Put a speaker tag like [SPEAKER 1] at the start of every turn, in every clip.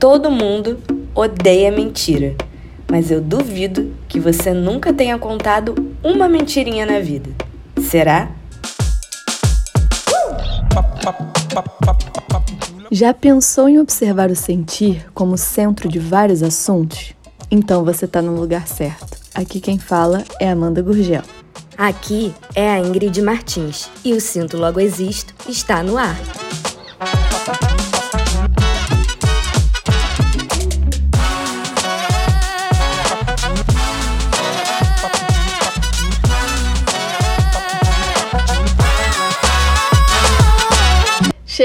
[SPEAKER 1] Todo mundo odeia mentira, mas eu duvido que você nunca tenha contado uma mentirinha na vida. Será?
[SPEAKER 2] Já pensou em observar o sentir como centro de vários assuntos? Então você está no lugar certo. Aqui quem fala é Amanda Gurgel.
[SPEAKER 1] Aqui é a Ingrid Martins e o Sinto Logo Existo está no ar.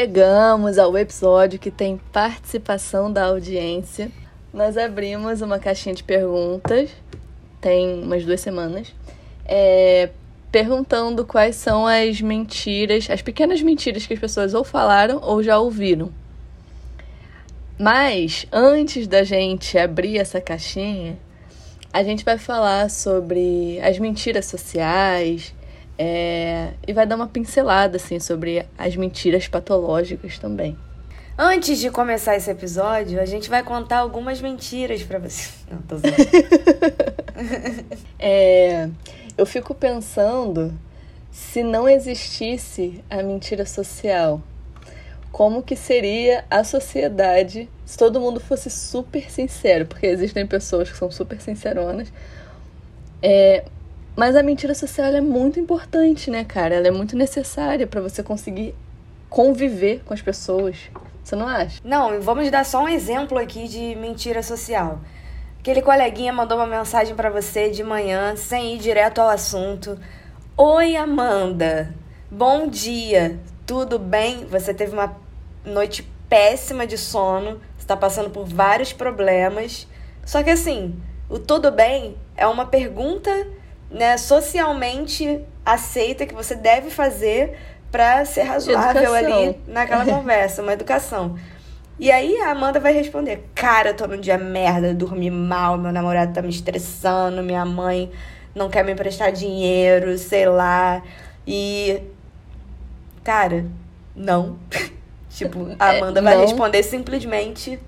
[SPEAKER 2] Chegamos ao episódio que tem participação da audiência. Nós abrimos uma caixinha de perguntas, tem umas duas semanas, é, perguntando quais são as mentiras, as pequenas mentiras que as pessoas ou falaram ou já ouviram. Mas antes da gente abrir essa caixinha, a gente vai falar sobre as mentiras sociais, é, e vai dar uma pincelada assim sobre as mentiras patológicas também.
[SPEAKER 1] Antes de começar esse episódio, a gente vai contar algumas mentiras para você. Não, tô zoando.
[SPEAKER 2] é, eu fico pensando se não existisse a mentira social, como que seria a sociedade se todo mundo fosse super sincero? Porque existem pessoas que são super sinceronas, é, mas a mentira social é muito importante, né, cara? Ela é muito necessária para você conseguir conviver com as pessoas. Você não acha?
[SPEAKER 1] Não, vamos dar só um exemplo aqui de mentira social. Aquele coleguinha mandou uma mensagem para você de manhã, sem ir direto ao assunto. Oi, Amanda. Bom dia. Tudo bem? Você teve uma noite péssima de sono, está passando por vários problemas. Só que assim, o tudo bem é uma pergunta né, socialmente aceita que você deve fazer para ser razoável ali naquela conversa, uma educação. E aí a Amanda vai responder: Cara, eu tô num dia merda, dormi mal, meu namorado tá me estressando, minha mãe não quer me emprestar dinheiro, sei lá. E. Cara, não. tipo, a é, Amanda é, vai responder simplesmente: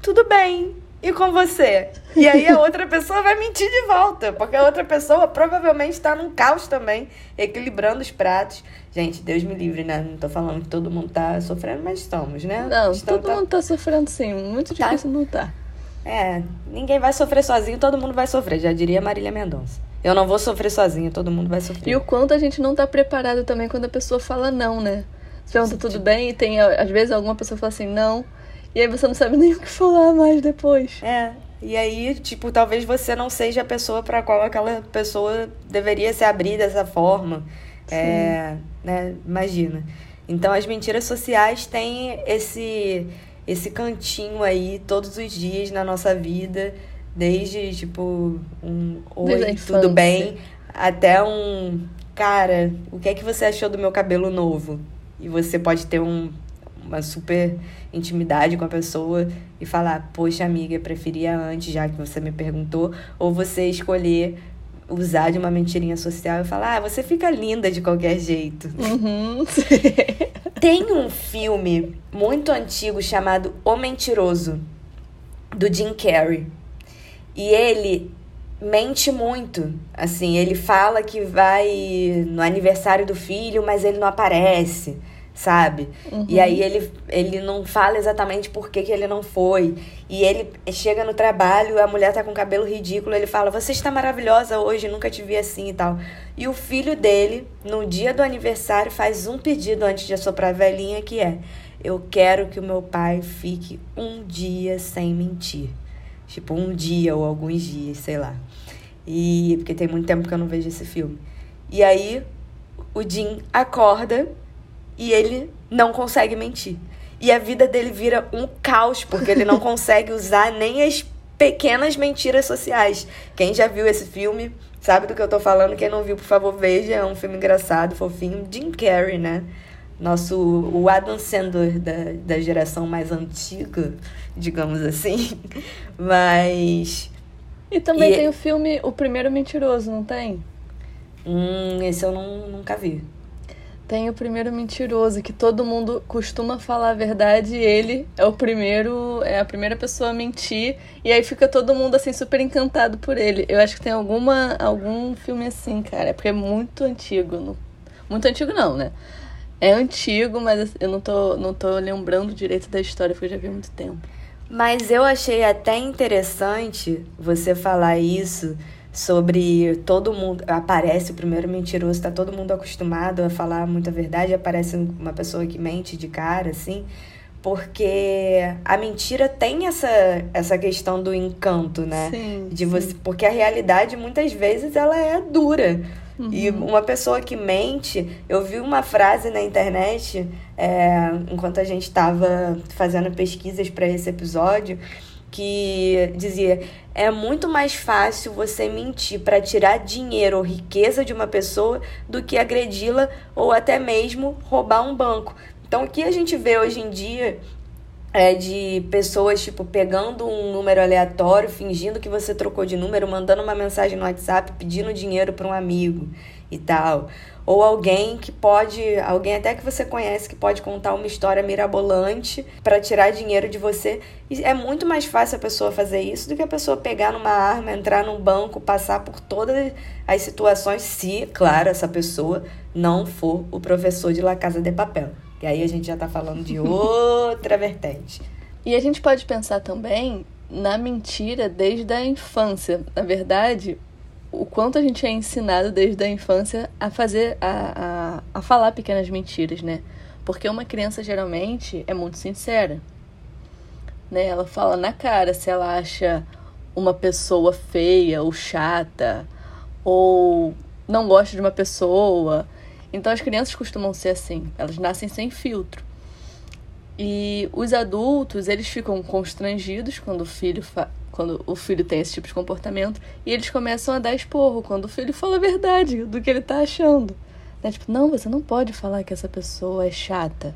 [SPEAKER 1] Tudo bem, e com você? E aí a outra pessoa vai mentir de volta, porque a outra pessoa provavelmente está num caos também, equilibrando os pratos. Gente, Deus me livre, né? Não tô falando que todo mundo tá sofrendo, mas estamos, né?
[SPEAKER 2] Não, todo tá... mundo tá sofrendo sim. Muito tá. difícil não tá.
[SPEAKER 1] É, ninguém vai sofrer sozinho, todo mundo vai sofrer, já diria Marília Mendonça. Eu não vou sofrer sozinha, todo mundo vai sofrer.
[SPEAKER 2] E o quanto a gente não tá preparado também quando a pessoa fala não, né? Você pergunta tudo bem e tem, às vezes, alguma pessoa fala assim, não. E aí você não sabe nem o que falar mais depois.
[SPEAKER 1] É. E aí, tipo, talvez você não seja a pessoa para qual aquela pessoa deveria se abrir dessa forma. Sim. É, né? Imagina. Então, as mentiras sociais têm esse esse cantinho aí todos os dias na nossa vida, desde tipo um oi, tudo bem, até um cara, o que é que você achou do meu cabelo novo? E você pode ter um uma super intimidade com a pessoa e falar, poxa, amiga, preferia antes, já que você me perguntou, ou você escolher usar de uma mentirinha social e falar, ah, você fica linda de qualquer jeito.
[SPEAKER 2] Uhum.
[SPEAKER 1] Tem um filme muito antigo chamado O Mentiroso, do Jim Carrey. E ele mente muito. Assim, ele fala que vai no aniversário do filho, mas ele não aparece sabe? Uhum. E aí ele, ele não fala exatamente por que, que ele não foi. E ele chega no trabalho, a mulher tá com cabelo ridículo, ele fala: Você está maravilhosa hoje, nunca te vi assim e tal. E o filho dele, no dia do aniversário, faz um pedido antes de assoprar a velhinha, que é: Eu quero que o meu pai fique um dia sem mentir. Tipo, um dia ou alguns dias, sei lá. E porque tem muito tempo que eu não vejo esse filme. E aí o Jim acorda e ele não consegue mentir. E a vida dele vira um caos, porque ele não consegue usar nem as pequenas mentiras sociais. Quem já viu esse filme sabe do que eu tô falando. Quem não viu, por favor, veja. É um filme engraçado, fofinho. Jim Carrey, né? Nosso, o Adam Sandler da, da geração mais antiga, digamos assim. Mas...
[SPEAKER 2] E também e... tem o filme O Primeiro Mentiroso, não tem?
[SPEAKER 1] Hum, esse eu não, nunca vi.
[SPEAKER 2] Tem o primeiro mentiroso, que todo mundo costuma falar a verdade e ele é o primeiro, é a primeira pessoa a mentir, e aí fica todo mundo assim super encantado por ele. Eu acho que tem alguma algum filme assim, cara, porque é muito antigo. Muito antigo não, né? É antigo, mas eu não tô, não tô lembrando direito da história, porque eu já vi há muito tempo.
[SPEAKER 1] Mas eu achei até interessante você falar isso sobre todo mundo. Aparece o primeiro mentiroso, tá todo mundo acostumado a falar muita verdade, aparece uma pessoa que mente de cara, assim. Porque a mentira tem essa, essa questão do encanto, né?
[SPEAKER 2] Sim,
[SPEAKER 1] de você, sim. Porque a realidade, muitas vezes, ela é dura. Uhum. E uma pessoa que mente, eu vi uma frase na internet, é, enquanto a gente estava fazendo pesquisas para esse episódio, que dizia: é muito mais fácil você mentir para tirar dinheiro ou riqueza de uma pessoa do que agredi-la ou até mesmo roubar um banco. Então, o que a gente vê hoje em dia é de pessoas, tipo, pegando um número aleatório, fingindo que você trocou de número, mandando uma mensagem no WhatsApp pedindo dinheiro para um amigo e tal. Ou alguém que pode, alguém até que você conhece que pode contar uma história mirabolante para tirar dinheiro de você. E é muito mais fácil a pessoa fazer isso do que a pessoa pegar numa arma, entrar num banco, passar por todas as situações, se, claro, essa pessoa não for o professor de La Casa de Papel. E aí a gente já está falando de outra vertente.
[SPEAKER 2] E a gente pode pensar também na mentira desde a infância. Na verdade, o quanto a gente é ensinado desde a infância a fazer, a, a, a falar pequenas mentiras, né? Porque uma criança geralmente é muito sincera. Né? Ela fala na cara se ela acha uma pessoa feia ou chata ou não gosta de uma pessoa. Então as crianças costumam ser assim, elas nascem sem filtro. E os adultos, eles ficam constrangidos quando o filho quando o filho tem esse tipo de comportamento, e eles começam a dar esporro quando o filho fala a verdade do que ele tá achando. Né? Tipo, não, você não pode falar que essa pessoa é chata.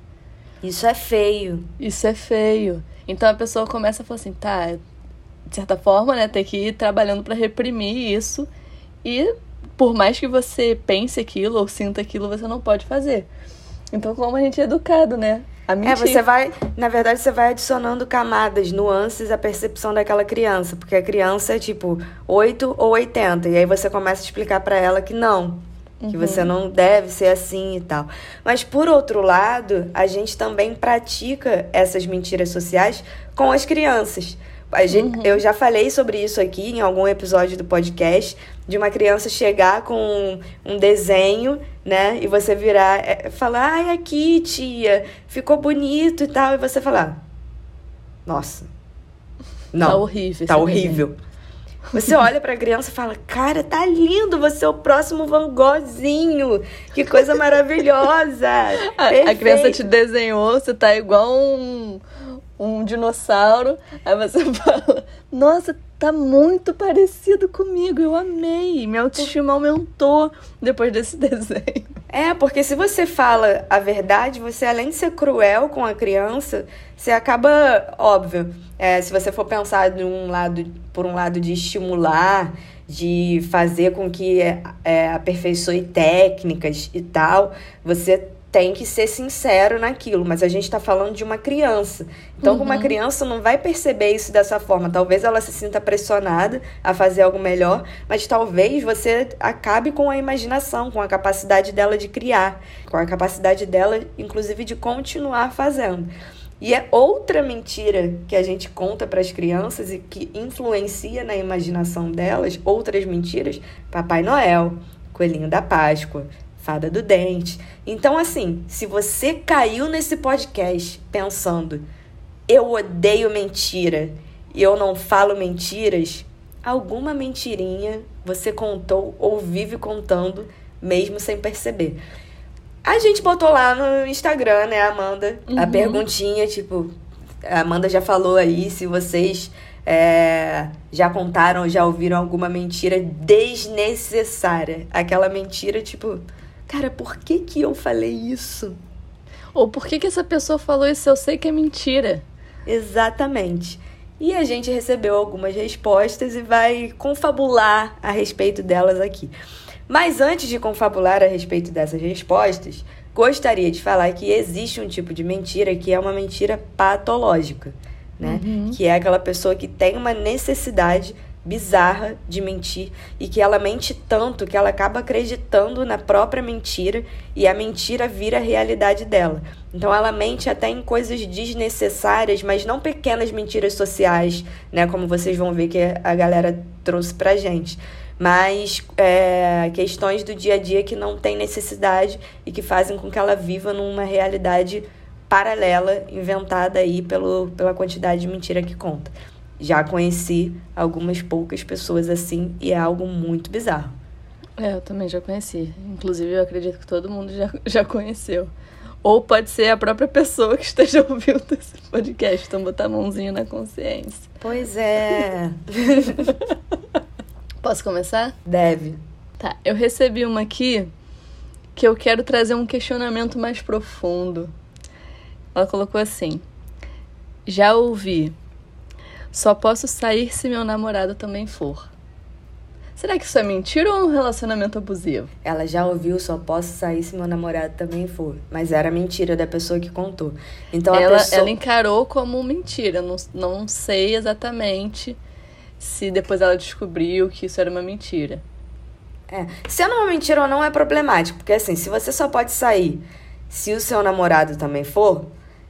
[SPEAKER 1] Isso é feio.
[SPEAKER 2] Isso é feio. Então a pessoa começa a falar assim, tá, de certa forma, né, tem que ir trabalhando para reprimir isso e por mais que você pense aquilo ou sinta aquilo, você não pode fazer. Então, como a gente é educado, né?
[SPEAKER 1] A mentir. É, você vai, na verdade, você vai adicionando camadas, nuances à percepção daquela criança, porque a criança é tipo 8 ou 80, e aí você começa a explicar para ela que não, que uhum. você não deve ser assim e tal. Mas por outro lado, a gente também pratica essas mentiras sociais com as crianças. A gente, uhum. Eu já falei sobre isso aqui em algum episódio do podcast, de uma criança chegar com um, um desenho, né? E você virar, é, falar, ai, aqui, tia, ficou bonito e tal. E você falar, nossa, não.
[SPEAKER 2] Tá horrível.
[SPEAKER 1] Tá horrível. Você olha pra criança e fala, cara, tá lindo, você é o próximo Van Goghzinho. Que coisa maravilhosa.
[SPEAKER 2] a, a criança te desenhou, você tá igual um um dinossauro, aí você fala, nossa, tá muito parecido comigo, eu amei, minha autoestima aumentou depois desse desenho.
[SPEAKER 1] É, porque se você fala a verdade, você além de ser cruel com a criança, você acaba, óbvio, é, se você for pensar de um lado, por um lado de estimular, de fazer com que é, é, aperfeiçoe técnicas e tal, você tem que ser sincero naquilo, mas a gente está falando de uma criança. Então, uhum. uma criança não vai perceber isso dessa forma. Talvez ela se sinta pressionada a fazer algo melhor, mas talvez você acabe com a imaginação, com a capacidade dela de criar, com a capacidade dela, inclusive, de continuar fazendo. E é outra mentira que a gente conta para as crianças e que influencia na imaginação delas, outras mentiras, Papai Noel, Coelhinho da Páscoa, Fada do Dente. Então, assim, se você caiu nesse podcast pensando, eu odeio mentira e eu não falo mentiras, alguma mentirinha você contou ou vive contando, mesmo sem perceber. A gente botou lá no Instagram, né, Amanda, uhum. a perguntinha, tipo, a Amanda já falou aí se vocês é, já contaram, já ouviram alguma mentira desnecessária. Aquela mentira, tipo, cara, por que que eu falei isso?
[SPEAKER 2] Ou por que que essa pessoa falou isso? Eu sei que é mentira.
[SPEAKER 1] Exatamente. E a gente recebeu algumas respostas e vai confabular a respeito delas aqui. Mas antes de confabular a respeito dessas respostas, gostaria de falar que existe um tipo de mentira que é uma mentira patológica, né?
[SPEAKER 2] Uhum.
[SPEAKER 1] Que é aquela pessoa que tem uma necessidade bizarra de mentir e que ela mente tanto que ela acaba acreditando na própria mentira e a mentira vira a realidade dela. Então ela mente até em coisas desnecessárias, mas não pequenas mentiras sociais, né? Como vocês vão ver que a galera trouxe pra gente. Mas é, questões do dia a dia que não tem necessidade e que fazem com que ela viva numa realidade paralela, inventada aí pelo, pela quantidade de mentira que conta. Já conheci algumas poucas pessoas assim e é algo muito bizarro.
[SPEAKER 2] É, eu também já conheci. Inclusive, eu acredito que todo mundo já, já conheceu. Ou pode ser a própria pessoa que esteja ouvindo esse podcast. Então, botar a mãozinha na consciência.
[SPEAKER 1] Pois é.
[SPEAKER 2] Posso começar?
[SPEAKER 1] Deve.
[SPEAKER 2] Tá, eu recebi uma aqui que eu quero trazer um questionamento mais profundo. Ela colocou assim: Já ouvi. Só posso sair se meu namorado também for. Será que isso é mentira ou um relacionamento abusivo?
[SPEAKER 1] Ela já ouviu, só posso sair se meu namorado também for. Mas era mentira da pessoa que contou. Então
[SPEAKER 2] ela,
[SPEAKER 1] pessoa.
[SPEAKER 2] ela encarou como mentira. Não, não sei exatamente se depois ela descobriu que isso era uma mentira.
[SPEAKER 1] É. Sendo uma mentira ou não é problemático. Porque assim, se você só pode sair se o seu namorado também for,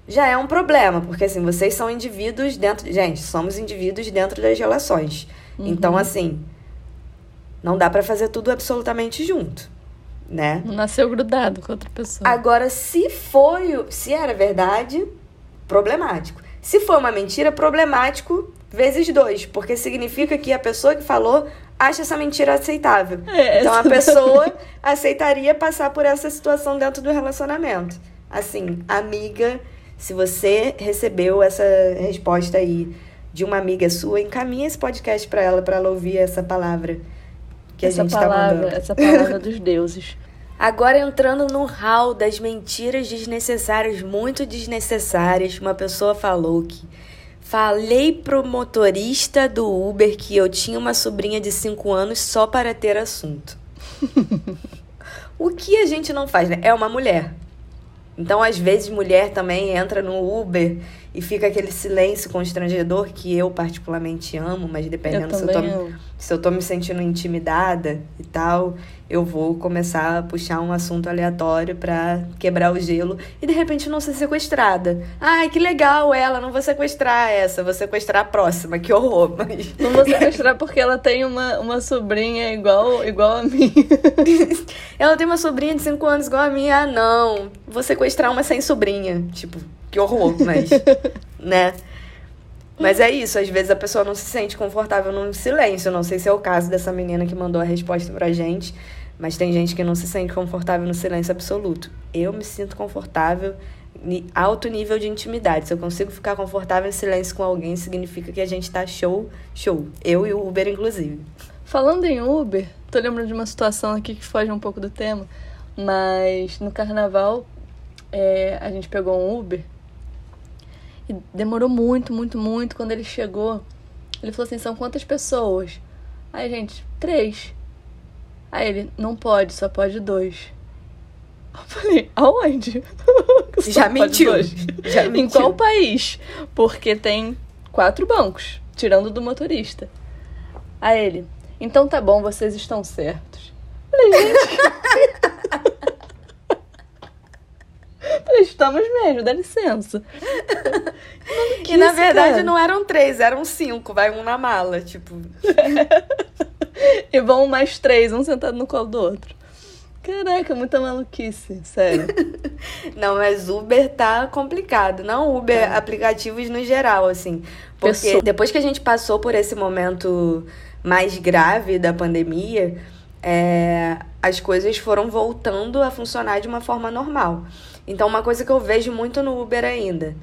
[SPEAKER 1] já é um problema. Porque assim, vocês são indivíduos dentro. Gente, somos indivíduos dentro das relações. Então, assim. Não dá pra fazer tudo absolutamente junto, né?
[SPEAKER 2] Não nasceu grudado com outra pessoa.
[SPEAKER 1] Agora, se foi, se era verdade, problemático. Se for uma mentira, problemático vezes dois, porque significa que a pessoa que falou acha essa mentira aceitável.
[SPEAKER 2] É,
[SPEAKER 1] então a pessoa aceitaria passar por essa situação dentro do relacionamento. Assim, amiga, se você recebeu essa resposta aí de uma amiga sua, encaminha esse podcast pra ela, pra ela ouvir essa palavra que
[SPEAKER 2] essa
[SPEAKER 1] a gente tá
[SPEAKER 2] palavra,
[SPEAKER 1] mandando.
[SPEAKER 2] essa palavra dos deuses.
[SPEAKER 1] Agora entrando no hall das mentiras desnecessárias, muito desnecessárias, uma pessoa falou que falei pro motorista do Uber que eu tinha uma sobrinha de 5 anos só para ter assunto. o que a gente não faz, né? É uma mulher. Então, às vezes, mulher também entra no Uber e fica aquele silêncio constrangedor que eu particularmente amo, mas
[SPEAKER 2] Eu
[SPEAKER 1] dependendo se eu tô se eu tô me sentindo intimidada e tal, eu vou começar a puxar um assunto aleatório pra quebrar o gelo e de repente não ser sequestrada. Ai, que legal ela, não vou sequestrar essa, vou sequestrar a próxima, que horror, mas
[SPEAKER 2] Não vou sequestrar porque ela tem uma, uma sobrinha igual, igual a mim.
[SPEAKER 1] ela tem uma sobrinha de 5 anos igual a minha, ah não, vou sequestrar uma sem sobrinha, tipo, que horror, mas, né? Mas é isso, às vezes a pessoa não se sente confortável no silêncio. Não sei se é o caso dessa menina que mandou a resposta pra gente, mas tem gente que não se sente confortável no silêncio absoluto. Eu me sinto confortável em alto nível de intimidade. Se eu consigo ficar confortável em silêncio com alguém, significa que a gente tá show, show. Eu e o Uber, inclusive.
[SPEAKER 2] Falando em Uber, tô lembrando de uma situação aqui que foge um pouco do tema, mas no carnaval é, a gente pegou um Uber e demorou muito, muito, muito. Quando ele chegou, ele falou assim: são quantas pessoas? Aí, gente, três. Aí ele, não pode, só pode dois. Eu falei, aonde?
[SPEAKER 1] Já mentiu. Já
[SPEAKER 2] Em
[SPEAKER 1] mentiu.
[SPEAKER 2] qual país? Porque tem quatro bancos, tirando do motorista. A ele, então tá bom, vocês estão certos. Falei, gente. Estamos mesmo, dá licença.
[SPEAKER 1] E na verdade
[SPEAKER 2] cara?
[SPEAKER 1] não eram três, eram cinco. Vai um na mala, tipo.
[SPEAKER 2] E vão mais três, um sentado no colo do outro. Caraca, muita maluquice, sério.
[SPEAKER 1] Não, mas Uber tá complicado. Não Uber,
[SPEAKER 2] Tá.
[SPEAKER 1] aplicativos no geral, assim. Porque
[SPEAKER 2] Pessoa-
[SPEAKER 1] depois que a gente passou por esse momento mais grave da pandemia, é, as coisas foram voltando a funcionar de uma forma normal. Então, uma coisa que eu vejo muito no Uber ainda.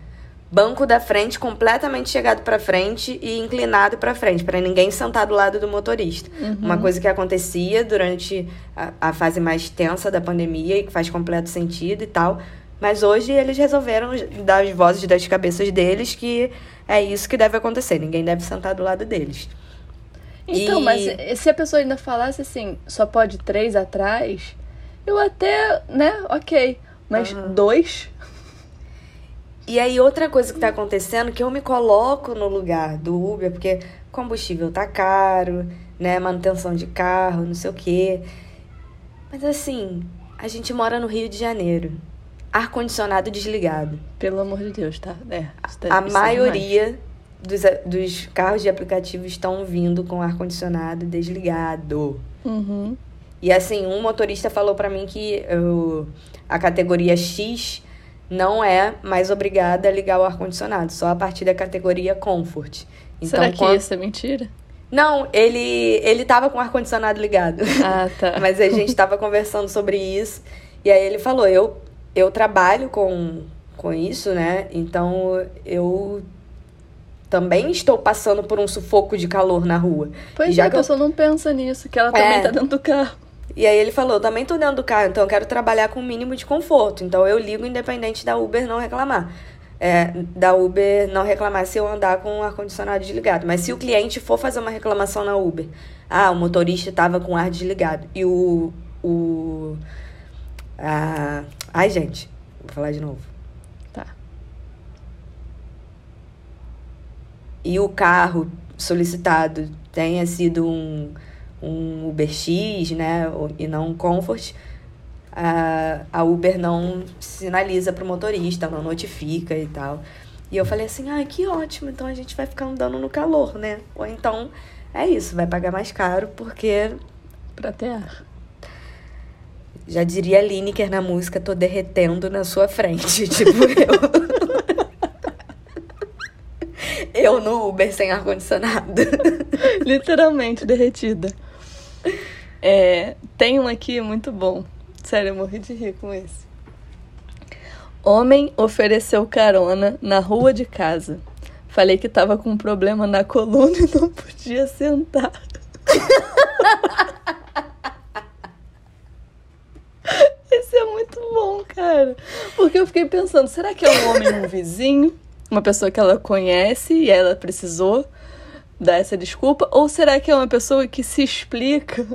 [SPEAKER 1] Banco da frente completamente chegado pra frente e inclinado pra frente, pra ninguém sentar do lado do motorista. Uma coisa que acontecia durante a, a fase mais tensa da pandemia e que faz completo sentido e tal. Mas hoje eles resolveram dar as vozes das cabeças deles que é isso que deve acontecer. Ninguém deve sentar do lado deles.
[SPEAKER 2] Então,
[SPEAKER 1] E-
[SPEAKER 2] mas se a pessoa ainda falasse assim, só pode três atrás, eu até, né, ok. Mas uhum. dois?
[SPEAKER 1] E aí, outra coisa que tá acontecendo, que eu me coloco no lugar do Uber, porque combustível tá caro, né? Manutenção de carro, não sei o quê. Mas assim, a gente mora no Rio de Janeiro. Ar-condicionado desligado.
[SPEAKER 2] Pelo amor de Deus, tá? É,
[SPEAKER 1] tá a maioria dos, dos carros de aplicativo estão vindo com ar-condicionado desligado.
[SPEAKER 2] Uhum.
[SPEAKER 1] E assim, um motorista falou para mim que eu, a categoria X não é mais obrigada a ligar o ar-condicionado, só a partir da categoria Comfort.
[SPEAKER 2] Então, Será que quando... isso é mentira?
[SPEAKER 1] Não, ele, ele tava com o ar-condicionado ligado.
[SPEAKER 2] Ah, tá.
[SPEAKER 1] Mas a gente tava conversando sobre isso. E aí ele falou: eu, eu trabalho com, com isso, né? Então eu também estou passando por um sufoco de calor na rua.
[SPEAKER 2] Pois já é, a pessoa eu... não pensa nisso, que ela também é. tá dentro do carro.
[SPEAKER 1] E aí ele falou, eu também tô dentro do carro, então eu quero trabalhar com o mínimo de conforto. Então eu ligo independente da Uber não reclamar. É, da Uber não reclamar se eu andar com o ar-condicionado desligado. Mas se o cliente for fazer uma reclamação na Uber, ah, o motorista estava com o ar desligado e o. o a... Ai, gente, vou falar de novo.
[SPEAKER 2] Tá.
[SPEAKER 1] E o carro solicitado tenha sido um um Uber X, né, e não um Comfort, a, a Uber não sinaliza para o motorista, não notifica e tal. E eu falei assim, ah, que ótimo, então a gente vai ficar andando no calor, né? Ou então é isso, vai pagar mais caro porque.
[SPEAKER 2] Pra ter ar.
[SPEAKER 1] Já diria Lineker na música, tô derretendo na sua frente. tipo, eu. eu no Uber sem ar-condicionado.
[SPEAKER 2] Literalmente derretida. É, tem um aqui muito bom. Sério, eu morri de rir com esse. Homem ofereceu carona na rua de casa. Falei que tava com um problema na coluna e não podia sentar. Esse é muito bom, cara. Porque eu fiquei pensando, será que é um homem um vizinho? Uma pessoa que ela conhece e ela precisou dar essa desculpa? Ou será que é uma pessoa que se explica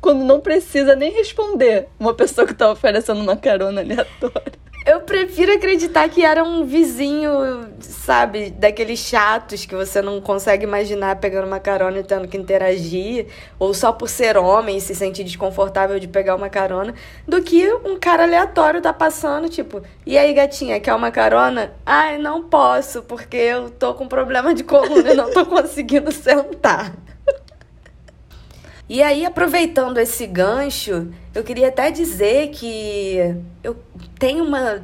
[SPEAKER 2] quando não precisa nem responder uma pessoa que tá oferecendo uma carona aleatória?
[SPEAKER 1] Eu prefiro acreditar que era um vizinho, sabe, daqueles chatos que você não consegue imaginar pegando uma carona e tendo que interagir, ou só por ser homem se sentir desconfortável de pegar uma carona, do que um cara aleatório tá passando, tipo, e aí, gatinha, quer uma carona? Ai, não posso, porque eu tô com problema de coluna e não tô conseguindo sentar. E aí, aproveitando esse gancho, eu queria até dizer que eu tenho uma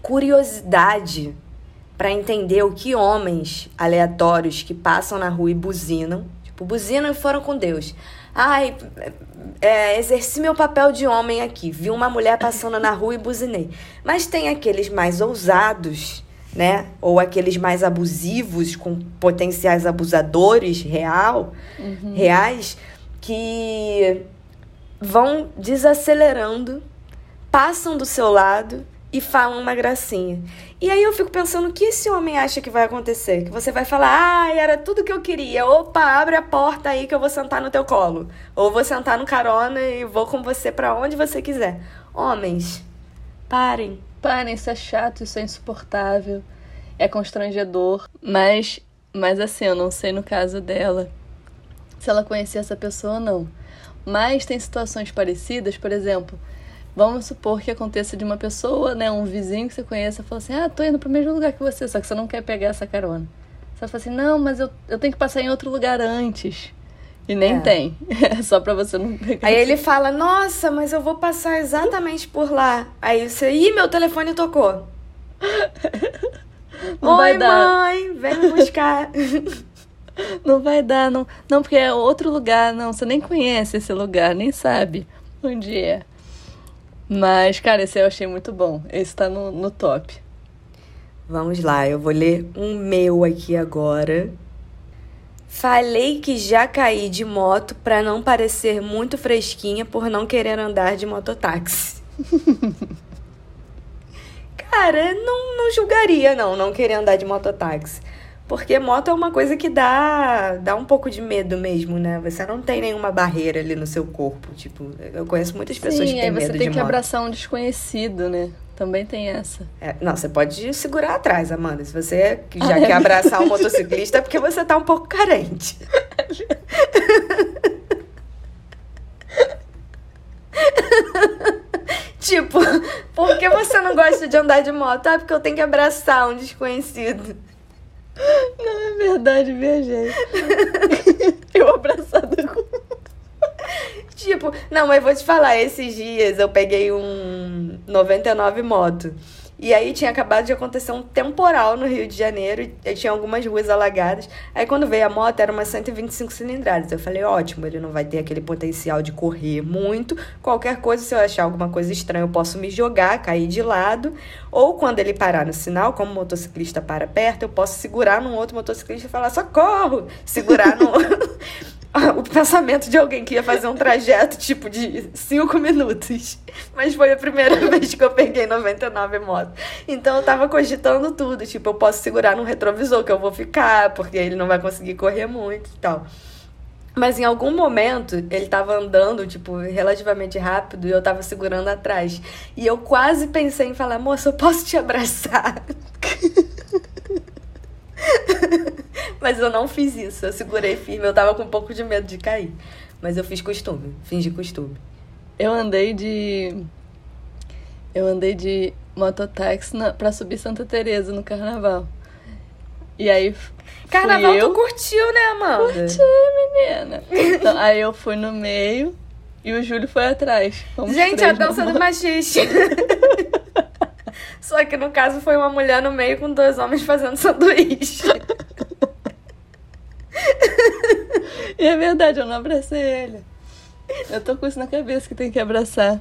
[SPEAKER 1] curiosidade para entender o que homens aleatórios que passam na rua e buzinam, tipo, buzinam e foram com Deus. Ai, é, exerci meu papel de homem aqui. Vi uma mulher passando na rua e buzinei. Mas tem aqueles mais ousados, né? Ou aqueles mais abusivos, com potenciais abusadores real, uhum. reais que vão desacelerando, passam do seu lado e falam uma gracinha. E aí eu fico pensando, o que esse homem acha que vai acontecer? Que você vai falar, ah, era tudo que eu queria. Opa, abre a porta aí que eu vou sentar no teu colo. Ou vou sentar no carona e vou com você para onde você quiser. Homens, parem.
[SPEAKER 2] Parem, isso é chato, isso é insuportável. É constrangedor. Mas, mas assim, eu não sei no caso dela se ela conhecia essa pessoa ou não. Mas tem situações parecidas, por exemplo, vamos supor que aconteça de uma pessoa, né, um vizinho que você conheça, fala assim: "Ah, tô indo pro mesmo lugar que você, só que você não quer pegar essa carona". Você fala assim: "Não, mas eu, eu tenho que passar em outro lugar antes". E nem é. tem. É só pra você não
[SPEAKER 1] pegar. Aí ele fala: "Nossa, mas eu vou passar exatamente por lá". Aí você: "Ih, meu telefone tocou". Não Oi, mãe, vem me buscar.
[SPEAKER 2] Não vai dar, não. Não, porque é outro lugar, não. Você nem conhece esse lugar, nem sabe onde é. Mas, cara, esse eu achei muito bom. Esse tá no, no top.
[SPEAKER 1] Vamos lá, eu vou ler um meu aqui agora. Falei que já caí de moto para não parecer muito fresquinha por não querer andar de mototáxi. Cara, não, não julgaria, não, não querer andar de mototáxi. Porque moto é uma coisa que dá, dá um pouco de medo mesmo, né? Você não tem nenhuma barreira ali no seu corpo. Tipo, eu conheço muitas pessoas Sim, que têm medo de moto.
[SPEAKER 2] você tem que abraçar um desconhecido, né? Também tem essa.
[SPEAKER 1] É, não, você pode segurar atrás, Amanda. Se você já quer abraçar um motociclista, é porque você tá um pouco carente. tipo, por que você não gosta de andar de moto? Ah, porque eu tenho que abraçar um desconhecido.
[SPEAKER 2] Não é verdade, viajei. eu abraçada com.
[SPEAKER 1] Tipo, não, mas vou te falar, esses dias eu peguei um 99 moto. E aí tinha acabado de acontecer um temporal no Rio de Janeiro, e tinha algumas ruas alagadas. Aí quando veio a moto era uma 125 cilindradas. Eu falei, ótimo, ele não vai ter aquele potencial de correr muito. Qualquer coisa, se eu achar alguma coisa estranha, eu posso me jogar, cair de lado. Ou quando ele parar no sinal, como o motociclista para perto, eu posso segurar num outro motociclista e falar, socorro! Segurar no. o pensamento de alguém que ia fazer um trajeto tipo de 5 minutos. Mas foi a primeira vez que eu peguei 99 motos. Então eu tava cogitando tudo. Tipo, eu posso segurar no retrovisor que eu vou ficar, porque ele não vai conseguir correr muito e tal. Mas em algum momento ele tava andando, tipo, relativamente rápido e eu tava segurando atrás. E eu quase pensei em falar, moça, eu posso te abraçar? Mas eu não fiz isso. Eu segurei firme. Eu tava com um pouco de medo de cair. Mas eu fiz costume. Fingi costume.
[SPEAKER 2] Eu andei de. Eu andei de mototáxi na... pra subir Santa Teresa no carnaval. E aí.
[SPEAKER 1] Carnaval
[SPEAKER 2] eu...
[SPEAKER 1] tu curtiu, né, Amanda?
[SPEAKER 2] Curti, menina. Então, aí eu fui no meio e o Júlio foi atrás.
[SPEAKER 1] Fomos Gente, a dança do machista. Só que no caso foi uma mulher no meio com dois homens fazendo sanduíche.
[SPEAKER 2] E é verdade, eu não abracei ele. Eu tô com isso na cabeça que tem que abraçar.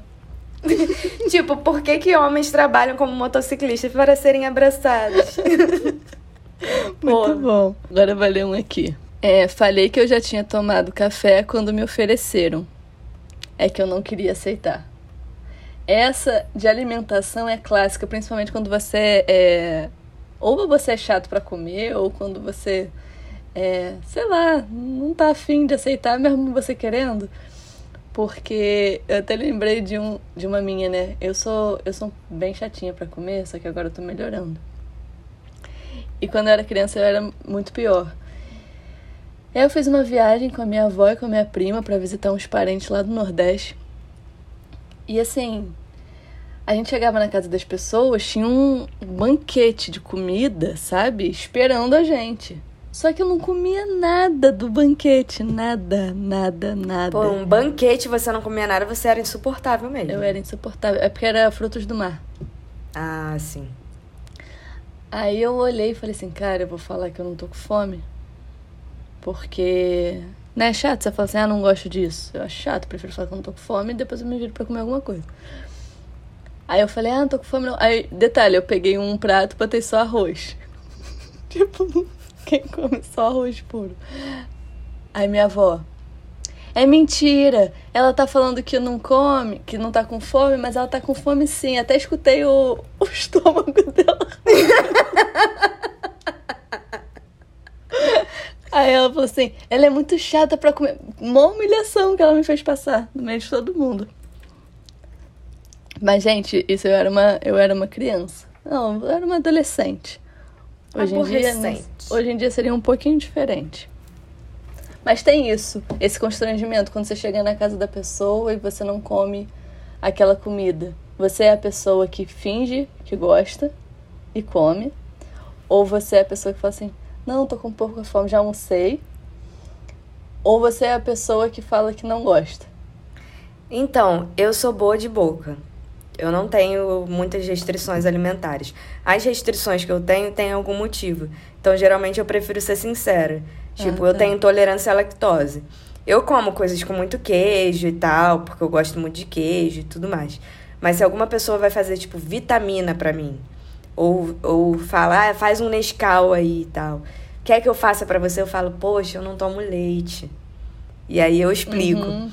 [SPEAKER 1] tipo, por que, que homens trabalham como motociclistas para serem abraçados?
[SPEAKER 2] Muito bom. Agora vai ler um aqui. É, falei que eu já tinha tomado café quando me ofereceram. É que eu não queria aceitar. Essa de alimentação é clássica, principalmente quando você é. Ou você é chato para comer, ou quando você é, sei lá, não tá afim de aceitar mesmo você querendo. Porque eu até lembrei de, um, de uma minha, né? Eu sou, eu sou bem chatinha para comer, só que agora eu tô melhorando. E quando eu era criança eu era muito pior. Eu fiz uma viagem com a minha avó e com a minha prima para visitar uns parentes lá do Nordeste. E assim, a gente chegava na casa das pessoas, tinha um banquete de comida, sabe? Esperando a gente. Só que eu não comia nada do banquete. Nada, nada, nada.
[SPEAKER 1] Pô, um banquete você não comia nada, você era insuportável mesmo.
[SPEAKER 2] Eu era insuportável. É porque era frutos do mar.
[SPEAKER 1] Ah, sim.
[SPEAKER 2] Aí eu olhei e falei assim, cara, eu vou falar que eu não tô com fome. Porque. Não é chato você falar assim, ah, não gosto disso. Eu acho chato, prefiro falar que eu não tô com fome e depois eu me viro pra comer alguma coisa. Aí eu falei, ah, não tô com fome não. Aí, detalhe, eu peguei um prato, botei só arroz. tipo, quem come só arroz puro? Aí minha avó. É mentira. Ela tá falando que não come, que não tá com fome, mas ela tá com fome sim. Até escutei o, o estômago dela. Aí ela falou assim: ela é muito chata pra comer. Uma humilhação que ela me fez passar no meio de todo mundo. Mas, gente, isso eu era uma, eu era uma criança. Não, eu era uma adolescente. Hoje em, dia, hoje em dia seria um pouquinho diferente. Mas tem isso, esse constrangimento quando você chega na casa da pessoa e você não come aquela comida. Você é a pessoa que finge que gosta e come, ou você é a pessoa que fala assim: "Não, tô com um pouco de fome, já almocei". Ou você é a pessoa que fala que não gosta.
[SPEAKER 1] Então, eu sou boa de boca. Eu não tenho muitas restrições alimentares. As restrições que eu tenho têm algum motivo. Então, geralmente, eu prefiro ser sincera. Tipo, ah, tá. eu tenho intolerância à lactose. Eu como coisas com muito queijo e tal, porque eu gosto muito de queijo e tudo mais. Mas se alguma pessoa vai fazer, tipo, vitamina para mim, ou, ou fala, ah, faz um Nescau aí e tal, quer que eu faça para você? Eu falo, poxa, eu não tomo leite. E aí eu explico. Uhum.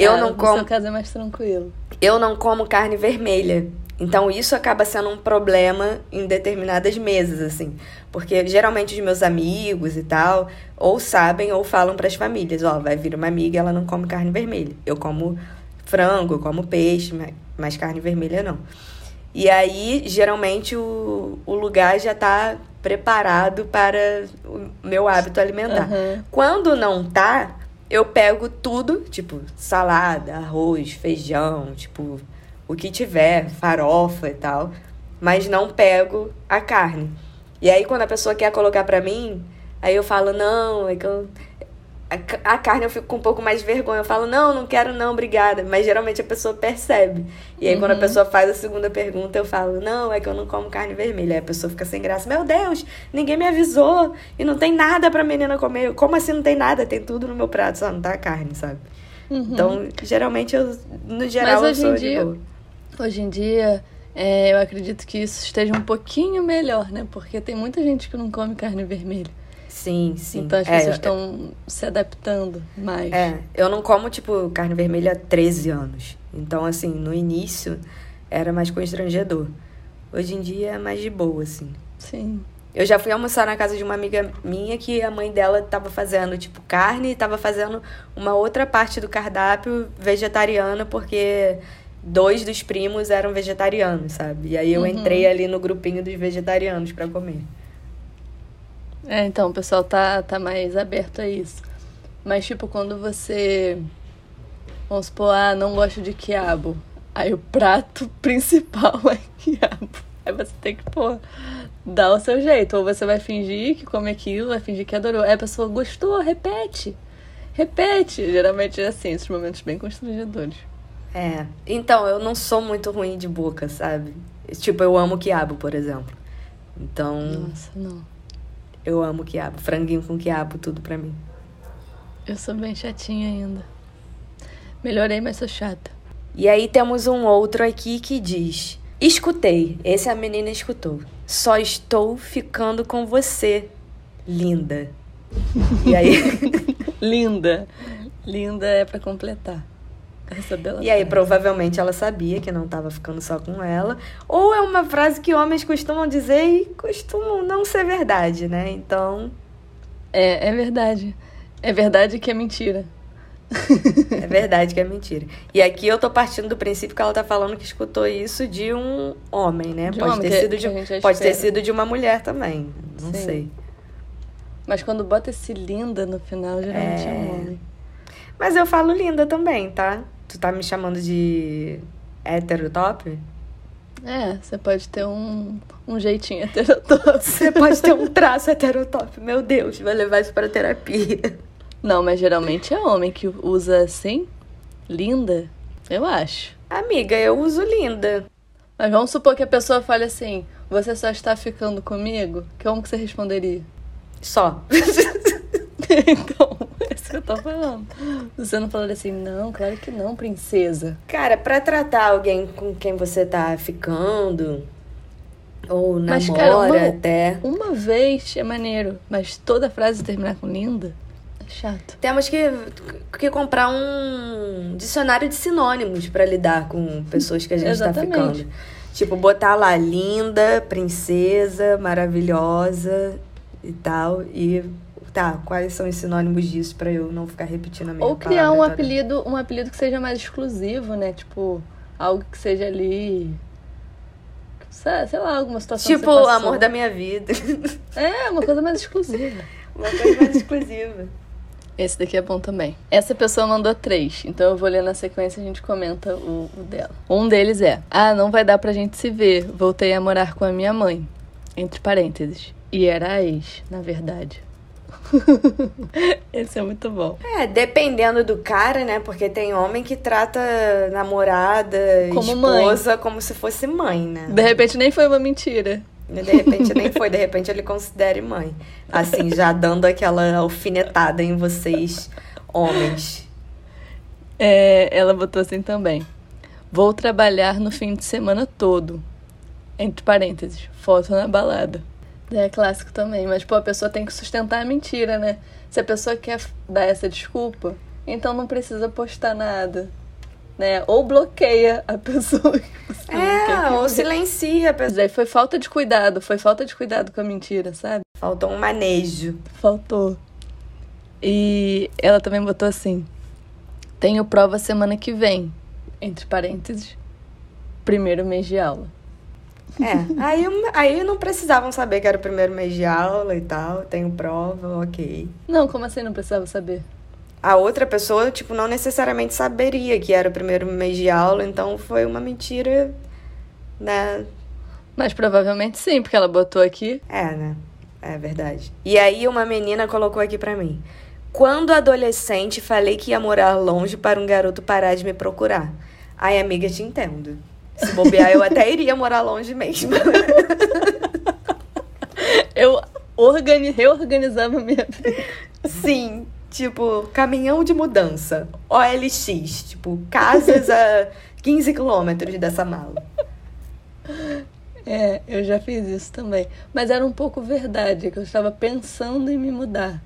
[SPEAKER 1] Eu é, não como.
[SPEAKER 2] Seu caso é mais tranquilo.
[SPEAKER 1] Eu não como carne vermelha. Então isso acaba sendo um problema em determinadas mesas, assim. Porque geralmente os meus amigos e tal, ou sabem ou falam para as famílias: ó, oh, vai vir uma amiga ela não come carne vermelha. Eu como frango, eu como peixe, mas carne vermelha não. E aí, geralmente, o, o lugar já tá preparado para o meu hábito alimentar.
[SPEAKER 2] Aham.
[SPEAKER 1] Quando não tá, eu pego tudo, tipo, salada, arroz, feijão, tipo, o que tiver, farofa e tal, mas não pego a carne. E aí, quando a pessoa quer colocar pra mim, aí eu falo, não, é que eu. A, ca- a carne eu fico com um pouco mais de vergonha. Eu falo, não, não quero não, obrigada. Mas geralmente a pessoa percebe. E aí, quando a pessoa faz a segunda pergunta, eu falo, não, é que eu não como carne vermelha. Aí a pessoa fica sem graça. Meu Deus, ninguém me avisou. E não tem nada pra menina comer. Como assim não tem nada? Tem tudo no meu prato, só não tá a carne, sabe? Então, geralmente eu, no geral, eu
[SPEAKER 2] hoje em
[SPEAKER 1] sou de
[SPEAKER 2] dia-
[SPEAKER 1] boa.
[SPEAKER 2] Hoje em dia, é, eu acredito que isso esteja um pouquinho melhor, né? Porque tem muita gente que não come carne vermelha.
[SPEAKER 1] Sim, sim.
[SPEAKER 2] Então as
[SPEAKER 1] É,
[SPEAKER 2] pessoas estão se adaptando mais.
[SPEAKER 1] É, eu não como, tipo, carne vermelha há 13 anos. Então, assim, no início era mais constrangedor. Hoje em dia é mais de boa, assim.
[SPEAKER 2] Sim.
[SPEAKER 1] Eu já fui almoçar na casa de uma amiga minha que a mãe dela tava fazendo, tipo, carne e tava fazendo uma outra parte do cardápio vegetariana, porque dois dos primos eram vegetarianos, sabe? E aí eu
[SPEAKER 2] Uhum.
[SPEAKER 1] entrei ali no grupinho dos vegetarianos pra comer.
[SPEAKER 2] É, então, o pessoal tá, tá mais aberto a isso. Mas, tipo, quando você. Vamos supor, ah, não gosto de quiabo. Aí o prato principal é quiabo. Aí você tem que, pô, dar o seu jeito. Ou você vai fingir que come aquilo, vai fingir que adorou. Aí a pessoa gostou, repete. Repete. Geralmente é assim, esses momentos bem constrangedores.
[SPEAKER 1] É. Então, eu não sou muito ruim de boca, sabe? Tipo, eu amo quiabo, por exemplo. Então,
[SPEAKER 2] Nossa, não.
[SPEAKER 1] Eu amo quiabo. Franguinho com quiabo, tudo pra mim.
[SPEAKER 2] Eu sou bem chatinha ainda. Melhorei, mas sou chata.
[SPEAKER 1] E aí temos um outro aqui que diz: Escutei. Esse a menina escutou. Só estou ficando com você, linda. E aí,
[SPEAKER 2] Linda. Linda é pra completar. Bela
[SPEAKER 1] e aí provavelmente ela sabia que não estava ficando só com ela. Ou é uma frase que homens costumam dizer e costumam não ser verdade, né? Então,
[SPEAKER 2] É, é verdade. É verdade que é mentira.
[SPEAKER 1] é verdade que é mentira. E aqui eu tô partindo do princípio que ela tá falando que escutou isso de um homem, né?
[SPEAKER 2] De um
[SPEAKER 1] pode
[SPEAKER 2] homem,
[SPEAKER 1] ter sido de, pode ter sido de uma mulher também. Não
[SPEAKER 2] Sim.
[SPEAKER 1] sei.
[SPEAKER 2] Mas quando bota esse linda no final, geralmente é,
[SPEAKER 1] É.
[SPEAKER 2] um homem.
[SPEAKER 1] Mas eu falo linda também, tá? Tu tá me chamando de hétero top?
[SPEAKER 2] É, você pode ter um, um jeitinho heterotópico.
[SPEAKER 1] Você pode ter um traço heterotop. Meu Deus, vai levar isso pra terapia.
[SPEAKER 2] Não, mas geralmente é homem que usa assim. Linda, eu acho.
[SPEAKER 1] Amiga, eu uso linda.
[SPEAKER 2] Mas vamos supor que a pessoa fale assim: Você só está ficando comigo? Como que você responderia?
[SPEAKER 1] Só.
[SPEAKER 2] então, isso que eu tô falando. Você não falaria assim: Não, claro que não, princesa.
[SPEAKER 1] Cara, pra tratar alguém com quem você tá ficando, ou namora
[SPEAKER 2] Mas, cara, uma-
[SPEAKER 1] até.
[SPEAKER 2] Uma vez é maneiro, mas toda frase terminar com linda é chato.
[SPEAKER 1] Temos que, que comprar um dicionário de sinônimos pra lidar com pessoas que a gente tá ficando. Tipo, botar lá linda, princesa, maravilhosa e tal. E tá, quais são os sinônimos disso pra eu não ficar repetindo a mesma
[SPEAKER 2] Ou criar um
[SPEAKER 1] toda?
[SPEAKER 2] apelido, um apelido que seja mais exclusivo, né? Tipo, algo que seja ali. Sei lá, alguma situação que
[SPEAKER 1] Tipo, amor da minha vida.
[SPEAKER 2] É, uma coisa mais exclusiva.
[SPEAKER 1] Uma coisa mais exclusiva.
[SPEAKER 2] Esse daqui é bom também. Essa pessoa mandou três, então eu vou ler na sequência e a gente comenta o, o dela. Um deles é: Ah, não vai dar pra gente se ver. Voltei a morar com a minha mãe. Entre parênteses. E era a ex, na verdade. Esse é muito bom.
[SPEAKER 1] É, dependendo do cara, né? Porque tem homem que trata namorada,
[SPEAKER 2] Como mãe.
[SPEAKER 1] esposa, como se fosse mãe, né?
[SPEAKER 2] De repente nem foi uma mentira.
[SPEAKER 1] De repente nem foi, de repente ele considere mãe. Assim, já dando aquela alfinetada em vocês, homens.
[SPEAKER 2] É, ela botou assim também. Vou trabalhar no fim de semana todo. Entre parênteses, foto na balada. É clássico também, mas pô, a pessoa tem que sustentar a mentira, né? Se a pessoa quer dar essa desculpa, então não precisa postar nada. Né? Ou bloqueia a pessoa que
[SPEAKER 1] É,
[SPEAKER 2] que
[SPEAKER 1] ou silencia a pessoa.
[SPEAKER 2] Foi falta de cuidado, foi falta de cuidado com a mentira, sabe?
[SPEAKER 1] Faltou um manejo.
[SPEAKER 2] Faltou. E ela também botou assim: Tenho prova semana que vem. Entre parênteses, primeiro mês de aula.
[SPEAKER 1] É, aí, aí não precisavam saber que era o primeiro mês de aula e tal, tenho prova, ok.
[SPEAKER 2] Não, como assim não precisava saber?
[SPEAKER 1] A outra pessoa, tipo, não necessariamente saberia que era o primeiro mês de aula, então foi uma mentira, né?
[SPEAKER 2] Mas provavelmente sim, porque ela botou aqui.
[SPEAKER 1] É, né? É verdade. E aí uma menina colocou aqui pra mim. Quando adolescente, falei que ia morar longe para um garoto parar de me procurar. Ai, amiga, te entendo. Se bobear, eu até iria morar longe mesmo.
[SPEAKER 2] eu organi reorganizava minha vida.
[SPEAKER 1] Sim, tipo, caminhão de mudança. OLX, tipo, casas a 15 quilômetros dessa mala.
[SPEAKER 2] É, eu já fiz isso também. Mas era um pouco verdade, que eu estava pensando em me mudar.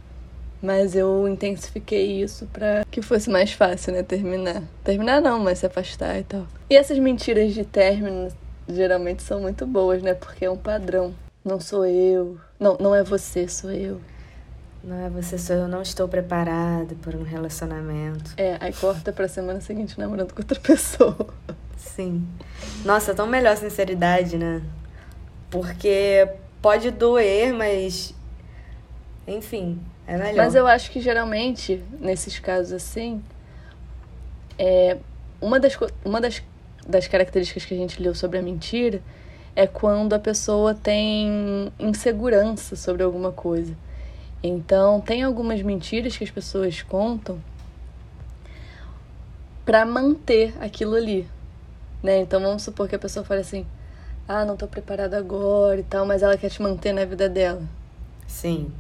[SPEAKER 2] Mas eu intensifiquei isso para que fosse mais fácil, né? Terminar. Terminar não, mas se afastar e tal. E essas mentiras de término geralmente são muito boas, né? Porque é um padrão. Não sou eu. Não, não é você, sou eu.
[SPEAKER 1] Não é você, sou eu. Não estou preparada por um relacionamento.
[SPEAKER 2] É, aí corta pra semana seguinte namorando com outra pessoa.
[SPEAKER 1] Sim. Nossa, tão melhor sinceridade, né? Porque pode doer, mas. Enfim, é melhor.
[SPEAKER 2] Mas eu acho que geralmente, nesses casos assim, é, uma, das, uma das, das características que a gente leu sobre a mentira é quando a pessoa tem insegurança sobre alguma coisa. Então, tem algumas mentiras que as pessoas contam para manter aquilo ali, né? Então, vamos supor que a pessoa fale assim: "Ah, não tô preparada agora" e tal, mas ela quer te manter na vida dela.
[SPEAKER 1] Sim.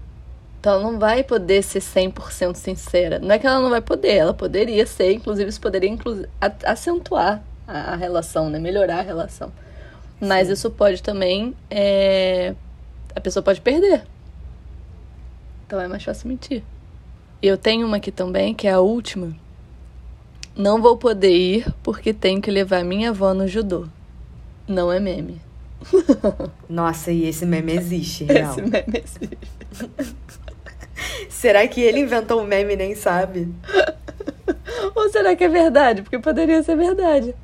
[SPEAKER 2] Então ela não vai poder ser 100% sincera. Não é que ela não vai poder, ela poderia ser, inclusive isso poderia inclu acentuar a, a, relação, né? Melhorar a relação. Mas Sim. isso pode também. É... A pessoa pode perder. Então é mais fácil mentir. Eu tenho uma aqui também, que é a última. Não vou poder ir porque tenho que levar minha avó no judô. Não é meme.
[SPEAKER 1] Nossa, e esse meme existe, real.
[SPEAKER 2] Esse meme existe.
[SPEAKER 1] Será que ele inventou o meme e nem sabe?
[SPEAKER 2] Ou será que é verdade? Porque poderia ser verdade.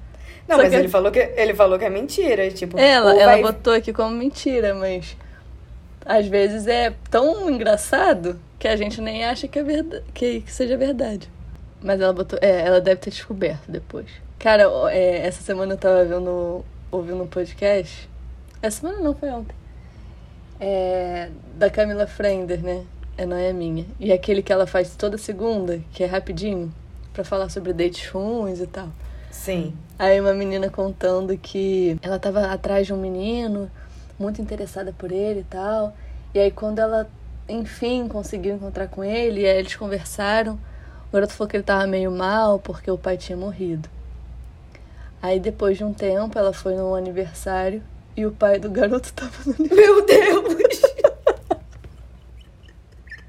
[SPEAKER 1] Não, Só mas que... ele, falou que, ele falou que é mentira. Tipo,
[SPEAKER 2] ela, ela vai... botou aqui como mentira, mas às vezes é tão engraçado que a gente nem acha que, é verdade, que, que seja verdade. Mas ela botou. É, ela deve ter descoberto depois. Cara, é, essa semana eu tava vendo, ouvindo um podcast. Essa semana não, foi ontem. É, da Camila Frender, né? É, não é minha. E aquele que ela faz toda segunda, que é rapidinho, para falar sobre dates ruins e tal.
[SPEAKER 1] Sim.
[SPEAKER 2] Aí uma menina contando que ela tava atrás de um menino, muito interessada por ele e tal. E aí quando ela, enfim, conseguiu encontrar com ele, e aí eles conversaram, o garoto falou que ele tava meio mal porque o pai tinha morrido. Aí depois de um tempo ela foi no aniversário e o pai do garoto tava no aniversário.
[SPEAKER 1] Meu Deus!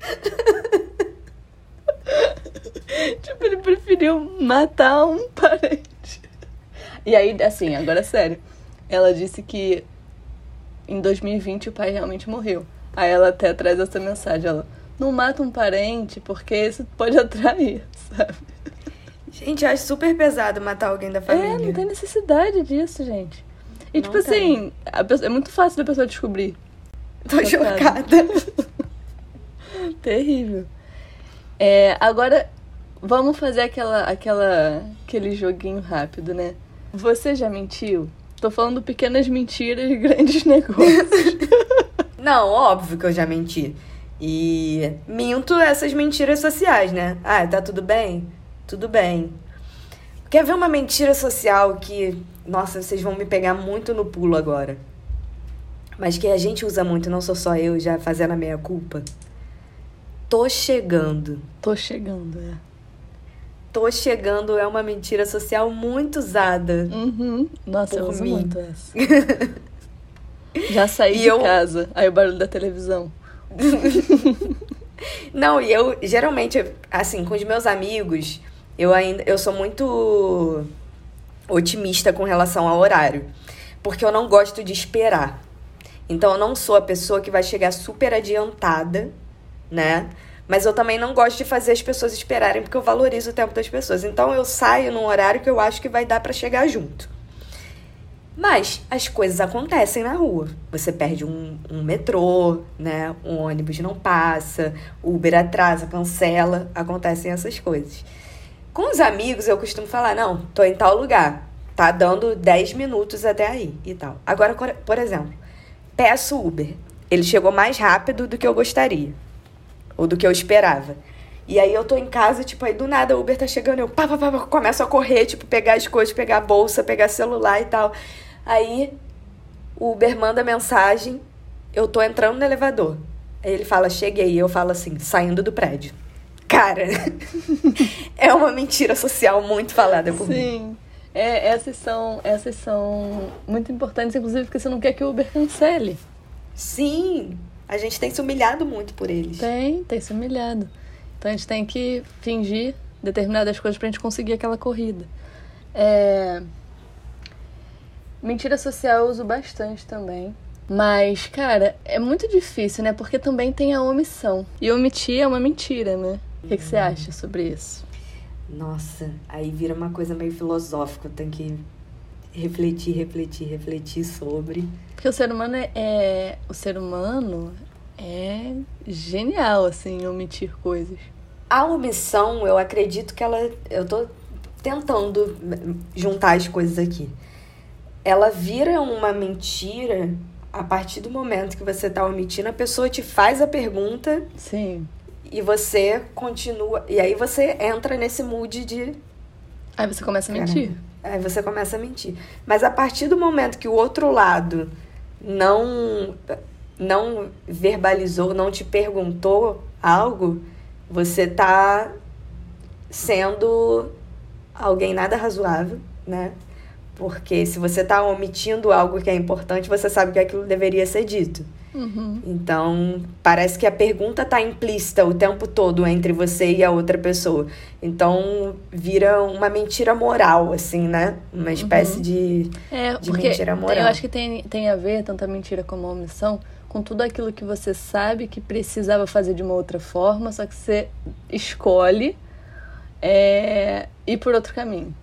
[SPEAKER 2] tipo, ele preferiu matar um parente. E aí, assim, agora é sério. Ela disse que em 2020 o pai realmente morreu. Aí ela até traz essa mensagem, ela não mata um parente porque isso pode atrair, sabe?
[SPEAKER 1] Gente, eu acho super pesado matar alguém da família.
[SPEAKER 2] É, não tem necessidade disso, gente. E não tipo tem. assim, pessoa, é muito fácil da pessoa descobrir.
[SPEAKER 1] Tô chocada.
[SPEAKER 2] Terrível. É, agora, vamos fazer aquela, aquela, aquele joguinho rápido, né? Você já mentiu? Tô falando pequenas mentiras e grandes negócios.
[SPEAKER 1] Não, óbvio que eu já menti. E minto essas mentiras sociais, né? Ah, tá tudo bem? Tudo bem. Quer ver uma mentira social que, nossa, vocês vão me pegar muito no pulo agora. Mas que a gente usa muito, não sou só eu já fazendo a meia culpa? Tô chegando.
[SPEAKER 2] Tô chegando, é.
[SPEAKER 1] Tô chegando é uma mentira social muito usada.
[SPEAKER 2] Uhum. Nossa, eu uso mim. muito essa. Já saí e de eu... casa. Aí o barulho da televisão.
[SPEAKER 1] Não, e eu geralmente, assim, com os meus amigos, eu ainda eu sou muito otimista com relação ao horário, porque eu não gosto de esperar. Então eu não sou a pessoa que vai chegar super adiantada né? Mas eu também não gosto de fazer as pessoas esperarem porque eu valorizo o tempo das pessoas. Então eu saio num horário que eu acho que vai dar para chegar junto. Mas as coisas acontecem na rua. Você perde um, um metrô, né? Um ônibus não passa, Uber atrasa, cancela, acontecem essas coisas. Com os amigos, eu costumo falar: não, tô em tal lugar, tá dando 10 minutos até aí e tal. Agora, por exemplo, peço Uber. Ele chegou mais rápido do que eu gostaria, ou do que eu esperava. E aí eu tô em casa, tipo, aí do nada o Uber tá chegando, eu pá, pá, pá, começo a correr, tipo, pegar as coisas, pegar a bolsa, pegar celular e tal. Aí o Uber manda mensagem, eu tô entrando no elevador. Aí ele fala, cheguei. Eu falo assim, saindo do prédio. Cara, é uma mentira social muito falada por
[SPEAKER 2] Sim. mim. Sim. É, essas, são, essas são muito importantes, inclusive porque você não quer que o Uber cancele.
[SPEAKER 1] Sim, a gente tem se humilhado muito por eles.
[SPEAKER 2] Tem, tem se humilhado. Então a gente tem que fingir determinadas coisas pra gente conseguir aquela corrida. É... Mentira social eu uso bastante também. Mas, cara, é muito difícil, né? Porque também tem a omissão. E omitir é uma mentira, né? O que, que você acha sobre isso?
[SPEAKER 1] Nossa, aí vira uma coisa meio filosófica. Tem que refletir, refletir, refletir sobre.
[SPEAKER 2] Porque o ser humano é, é o ser humano é genial, assim, omitir coisas.
[SPEAKER 1] A omissão, eu acredito que ela. Eu tô tentando juntar as coisas aqui. Ela vira uma mentira a partir do momento que você tá omitindo, a pessoa te faz a pergunta.
[SPEAKER 2] Sim.
[SPEAKER 1] E você continua. E aí você entra nesse mood de.
[SPEAKER 2] Aí você começa a mentir.
[SPEAKER 1] Aí você começa a mentir. Mas a partir do momento que o outro lado não não verbalizou, não te perguntou algo, você tá sendo alguém nada razoável, né? Porque se você tá omitindo algo que é importante, você sabe que aquilo deveria ser dito.
[SPEAKER 2] Uhum.
[SPEAKER 1] Então, parece que a pergunta tá implícita o tempo todo entre você e a outra pessoa. Então, vira uma mentira moral, assim, né? Uma espécie uhum. de,
[SPEAKER 2] é,
[SPEAKER 1] de mentira moral.
[SPEAKER 2] Eu acho que tem, tem a ver, tanto a mentira como a omissão, com tudo aquilo que você sabe que precisava fazer de uma outra forma, só que você escolhe é, ir por outro caminho.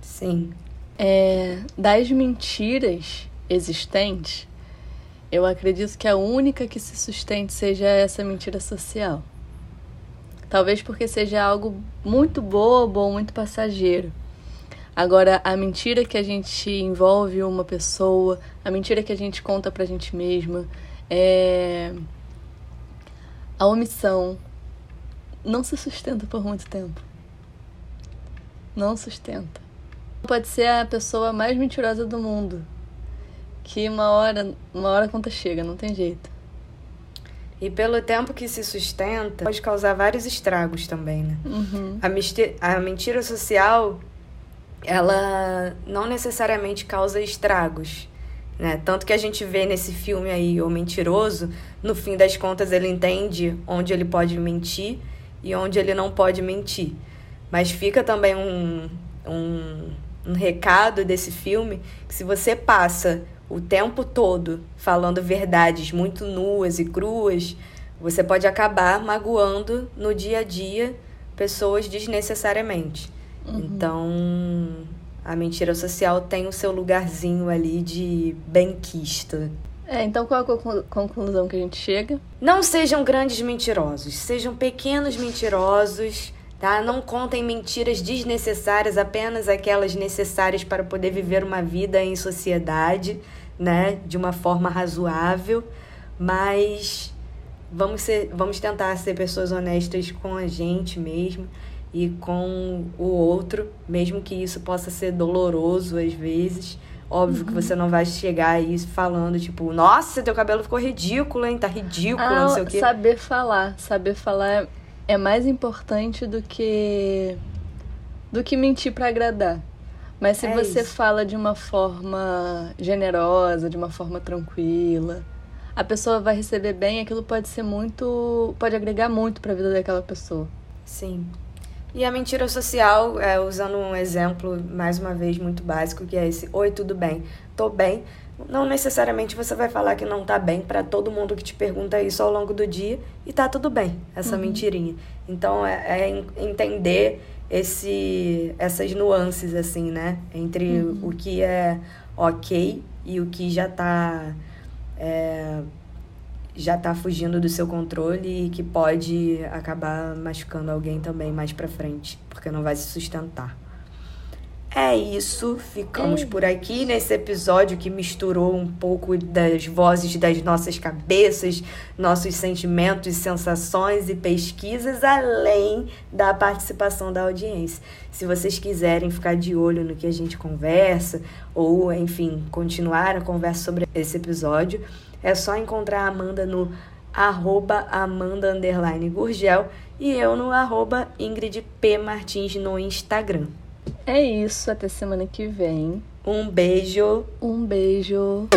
[SPEAKER 1] Sim.
[SPEAKER 2] É, das mentiras existentes, eu acredito que a única que se sustente seja essa mentira social. Talvez porque seja algo muito bobo ou muito passageiro. Agora, a mentira que a gente envolve uma pessoa, a mentira que a gente conta pra gente mesma, é... a omissão não se sustenta por muito tempo. Não sustenta. Pode ser a pessoa mais mentirosa do mundo, que uma hora, uma hora a conta chega, não tem jeito.
[SPEAKER 1] E pelo tempo que se sustenta, pode causar vários estragos também, né?
[SPEAKER 2] Uhum.
[SPEAKER 1] A, a mentira social, ela não necessariamente causa estragos, né? Tanto que a gente vê nesse filme aí, O Mentiroso, no fim das contas ele entende onde ele pode mentir e onde ele não pode mentir. Mas fica também um, um, um recado desse filme que se você passa o tempo todo falando verdades muito nuas e cruas, você pode acabar magoando no dia a dia pessoas desnecessariamente. Uhum. Então, a mentira social tem o seu lugarzinho ali de benquista.
[SPEAKER 2] É, então qual a conclusão que a gente chega?
[SPEAKER 1] Não sejam grandes mentirosos, sejam pequenos mentirosos, tá? Não contem mentiras desnecessárias, apenas aquelas necessárias para poder viver uma vida em sociedade, né, de uma forma razoável, mas vamos ser, vamos tentar ser pessoas honestas com a gente mesmo e com o outro, mesmo que isso possa ser doloroso às vezes. Óbvio uhum. que você não vai chegar aí falando, tipo, nossa, teu cabelo ficou ridículo, hein? Tá ridículo, ah, não sei o quê.
[SPEAKER 2] Saber falar. Saber falar é mais importante do que. do que mentir para agradar. Mas se é você isso. fala de uma forma generosa, de uma forma tranquila, a pessoa vai receber bem, aquilo pode ser muito. pode agregar muito para a vida daquela pessoa.
[SPEAKER 1] Sim. E a mentira social, é, usando um exemplo, mais uma vez, muito básico, que é esse: Oi, tudo bem? Tô bem. Não necessariamente você vai falar que não tá bem para todo mundo que te pergunta isso ao longo do dia e tá tudo bem, essa uhum. mentirinha. Então é, é, entender esse, essas nuances, assim, né? Entre uhum. o que é ok e o que já tá. É, já tá fugindo do seu controle e que pode acabar machucando alguém também mais pra frente, porque não vai se sustentar. É isso, ficamos por aqui nesse episódio que misturou um pouco das vozes das nossas cabeças, nossos sentimentos, sensações e pesquisas, além da participação da audiência. Se vocês quiserem ficar de olho no que a gente conversa, ou enfim, continuar a conversa sobre esse episódio, é só encontrar a Amanda no arroba Amanda Gurgel e eu no arroba Ingrid P. Martins no Instagram.
[SPEAKER 2] É isso, até semana que vem.
[SPEAKER 1] Um beijo.
[SPEAKER 2] Um beijo.